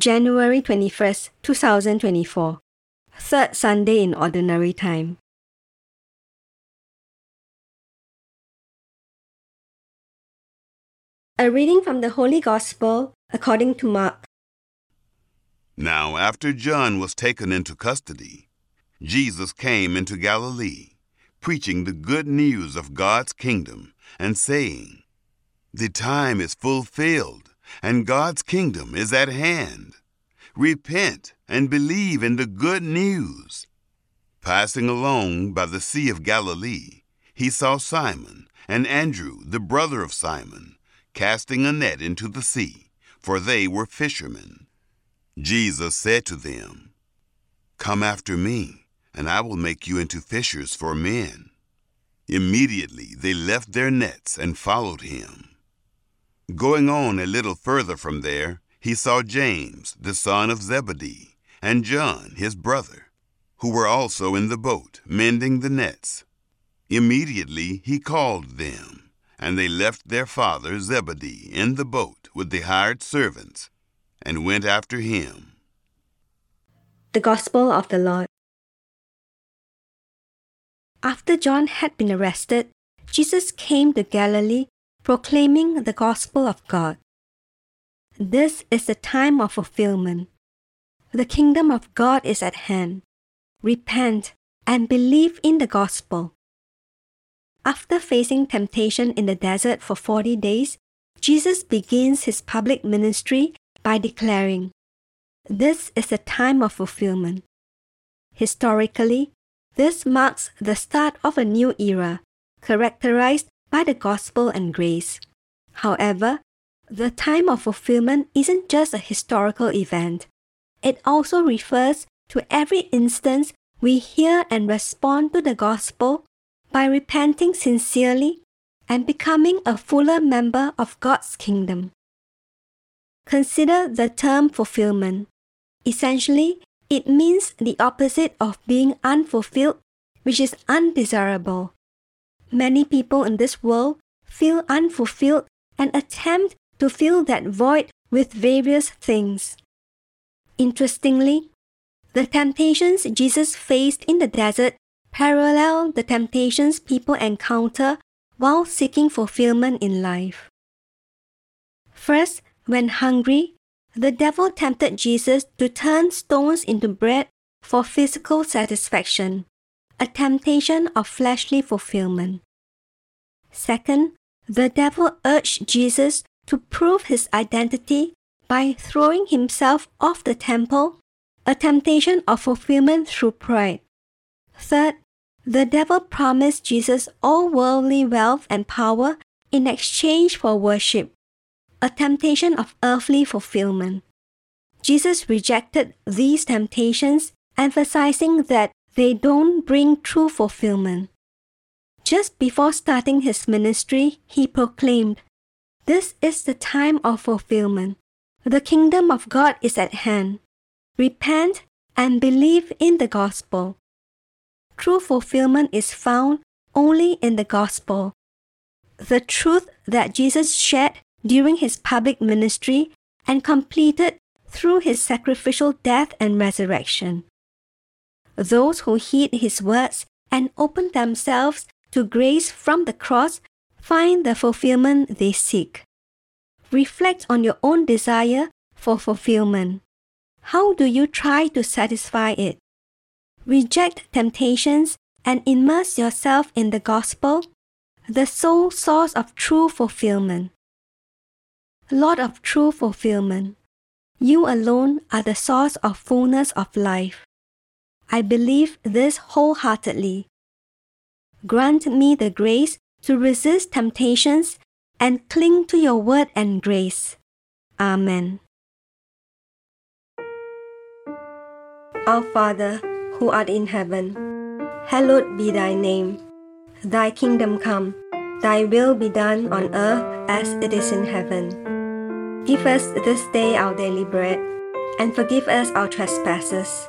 January 21st, 2024, third Sunday in Ordinary Time. A reading from the Holy Gospel according to Mark. Now, after John was taken into custody, Jesus came into Galilee, preaching the good news of God's kingdom and saying, The time is fulfilled, and God's kingdom is at hand. Repent and believe in the good news. Passing along by the Sea of Galilee, he saw Simon and Andrew, the brother of Simon, casting a net into the sea, for they were fishermen. Jesus said to them, Come after me, and I will make you into fishers for men. Immediately they left their nets and followed him. Going on a little further from there, he saw James, the son of Zebedee, and John, his brother, who were also in the boat, mending the nets. Immediately he called them, and they left their father Zebedee in the boat with the hired servants, and went after him. The Gospel of the Lord. After John had been arrested, Jesus came to Galilee proclaiming the gospel of God. This is the time of fulfillment. The kingdom of God is at hand. Repent and believe in the gospel. After facing temptation in the desert for 40 days, Jesus begins his public ministry by declaring, This is the time of fulfillment. Historically, this marks the start of a new era, characterized by the gospel and grace. However, the time of fulfillment isn't just a historical event. It also refers to every instance we hear and respond to the gospel by repenting sincerely and becoming a fuller member of God's kingdom. Consider the term fulfillment. Essentially, it means the opposite of being unfulfilled, which is undesirable. Many people in this world feel unfulfilled and attempt to fill that void with various things. Interestingly, the temptations Jesus faced in the desert parallel the temptations people encounter while seeking fulfillment in life. First, when hungry, the devil tempted Jesus to turn stones into bread for physical satisfaction, a temptation of fleshly fulfillment. Second, the devil urged Jesus to prove his identity by throwing himself off the temple, a temptation of fulfillment through pride. Third, the devil promised Jesus all worldly wealth and power in exchange for worship, a temptation of earthly fulfillment. Jesus rejected these temptations, emphasizing that they don't bring true fulfillment. Just before starting his ministry, he proclaimed, This is the time of fulfillment. The kingdom of God is at hand. Repent and believe in the gospel. True fulfillment is found only in the gospel. The truth that Jesus shared during his public ministry and completed through his sacrificial death and resurrection. Those who heed his words and open themselves to grace from the cross find the fulfillment they seek. Reflect on your own desire for fulfillment. How do you try to satisfy it? Reject temptations and immerse yourself in the gospel, the sole source of true fulfillment. Lord of true fulfillment, you alone are the source of fullness of life. I believe this wholeheartedly. Grant me the grace to resist temptations and cling to your word and grace. Amen. Our Father, who art in heaven, hallowed be thy name. Thy kingdom come, thy will be done on earth as it is in heaven. Give us this day our daily bread, and forgive us our trespasses,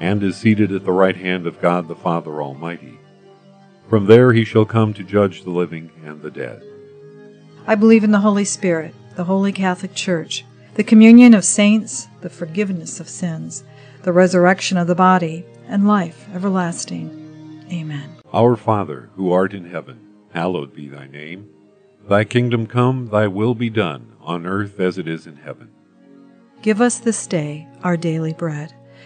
and is seated at the right hand of God the Father Almighty. From there he shall come to judge the living and the dead. I believe in the Holy Spirit, the Holy Catholic Church, the communion of saints, the forgiveness of sins, the resurrection of the body, and life everlasting. Amen. Our Father, who art in heaven, hallowed be thy name. Thy kingdom come, thy will be done, on earth as it is in heaven. Give us this day our daily bread,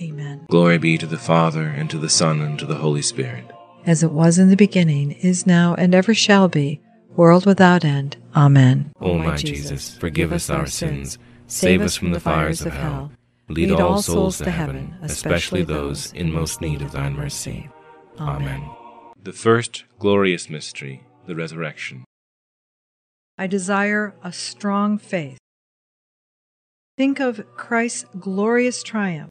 Amen. Glory be to the Father, and to the Son, and to the Holy Spirit. As it was in the beginning, is now, and ever shall be, world without end. Amen. O my Jesus, forgive us our sins, save us from the fires of hell, lead all souls to heaven, especially those in most need of thine mercy. Amen. The first glorious mystery, the resurrection. I desire a strong faith. Think of Christ's glorious triumph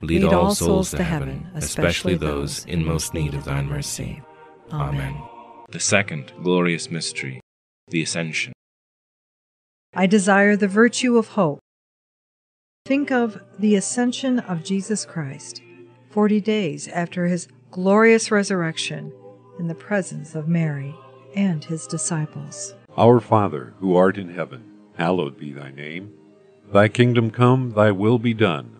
lead all souls to heaven, especially those in most need of thine mercy. Amen. The second glorious mystery, the Ascension. I desire the virtue of hope. Think of the ascension of Jesus Christ, 40 days after his glorious resurrection, in the presence of Mary and his disciples. Our Father, who art in heaven, hallowed be thy name. Thy kingdom come, thy will be done,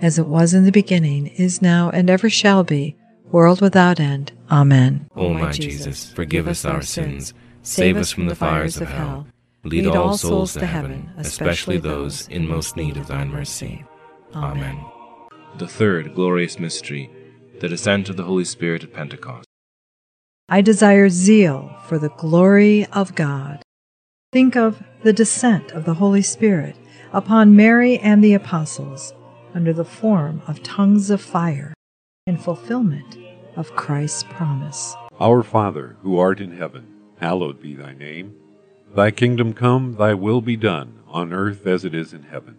As it was in the beginning, is now, and ever shall be, world without end. Amen. O my Jesus, forgive us our sins, save us from the fires of hell, lead all souls to heaven, especially those in most need of thine mercy. Amen. The third glorious mystery, the descent of the Holy Spirit at Pentecost. I desire zeal for the glory of God. Think of the descent of the Holy Spirit upon Mary and the apostles under the form of tongues of fire in fulfillment of Christ's promise. Our Father, who art in heaven, hallowed be thy name. Thy kingdom come, thy will be done, on earth as it is in heaven.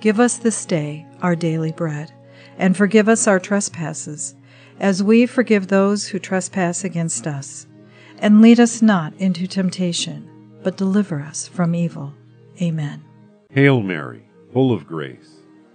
Give us this day our daily bread, and forgive us our trespasses, as we forgive those who trespass against us. And lead us not into temptation, but deliver us from evil. Amen. Hail Mary, full of grace,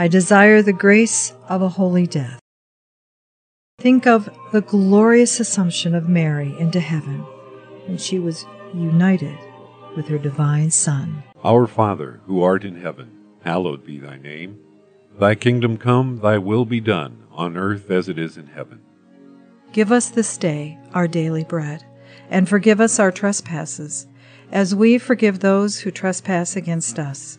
I desire the grace of a holy death. Think of the glorious assumption of Mary into heaven when she was united with her divine Son. Our Father, who art in heaven, hallowed be thy name. Thy kingdom come, thy will be done, on earth as it is in heaven. Give us this day our daily bread, and forgive us our trespasses, as we forgive those who trespass against us.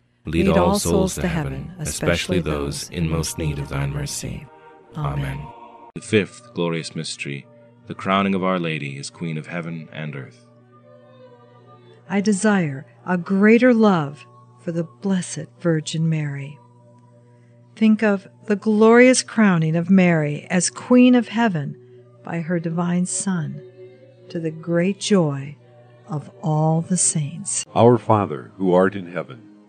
lead all souls to heaven, especially those in most need of thine mercy. Amen. The fifth glorious mystery, the crowning of Our Lady as Queen of heaven and earth. I desire a greater love for the Blessed Virgin Mary. Think of the glorious crowning of Mary as Queen of Heaven by her divine Son, to the great joy of all the saints. Our Father, who art in heaven,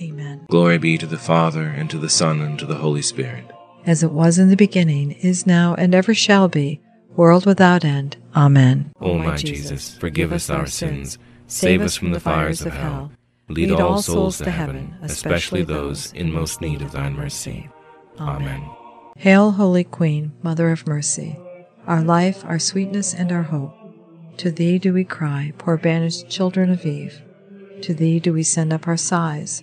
Amen. Glory be to the Father, and to the Son, and to the Holy Spirit. As it was in the beginning, is now, and ever shall be, world without end. Amen. O my Jesus, forgive us our sins, save us from the fires of hell, lead all souls to heaven, especially those in most need of thine mercy. Amen. Hail, Holy Queen, Mother of Mercy, our life, our sweetness, and our hope. To thee do we cry, poor banished children of Eve. To thee do we send up our sighs,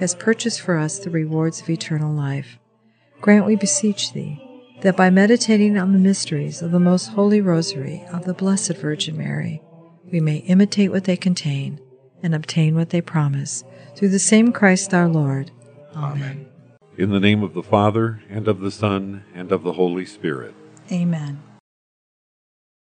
has purchased for us the rewards of eternal life, grant, we beseech thee, that by meditating on the mysteries of the most holy rosary of the Blessed Virgin Mary, we may imitate what they contain and obtain what they promise, through the same Christ our Lord. Amen. In the name of the Father, and of the Son, and of the Holy Spirit. Amen.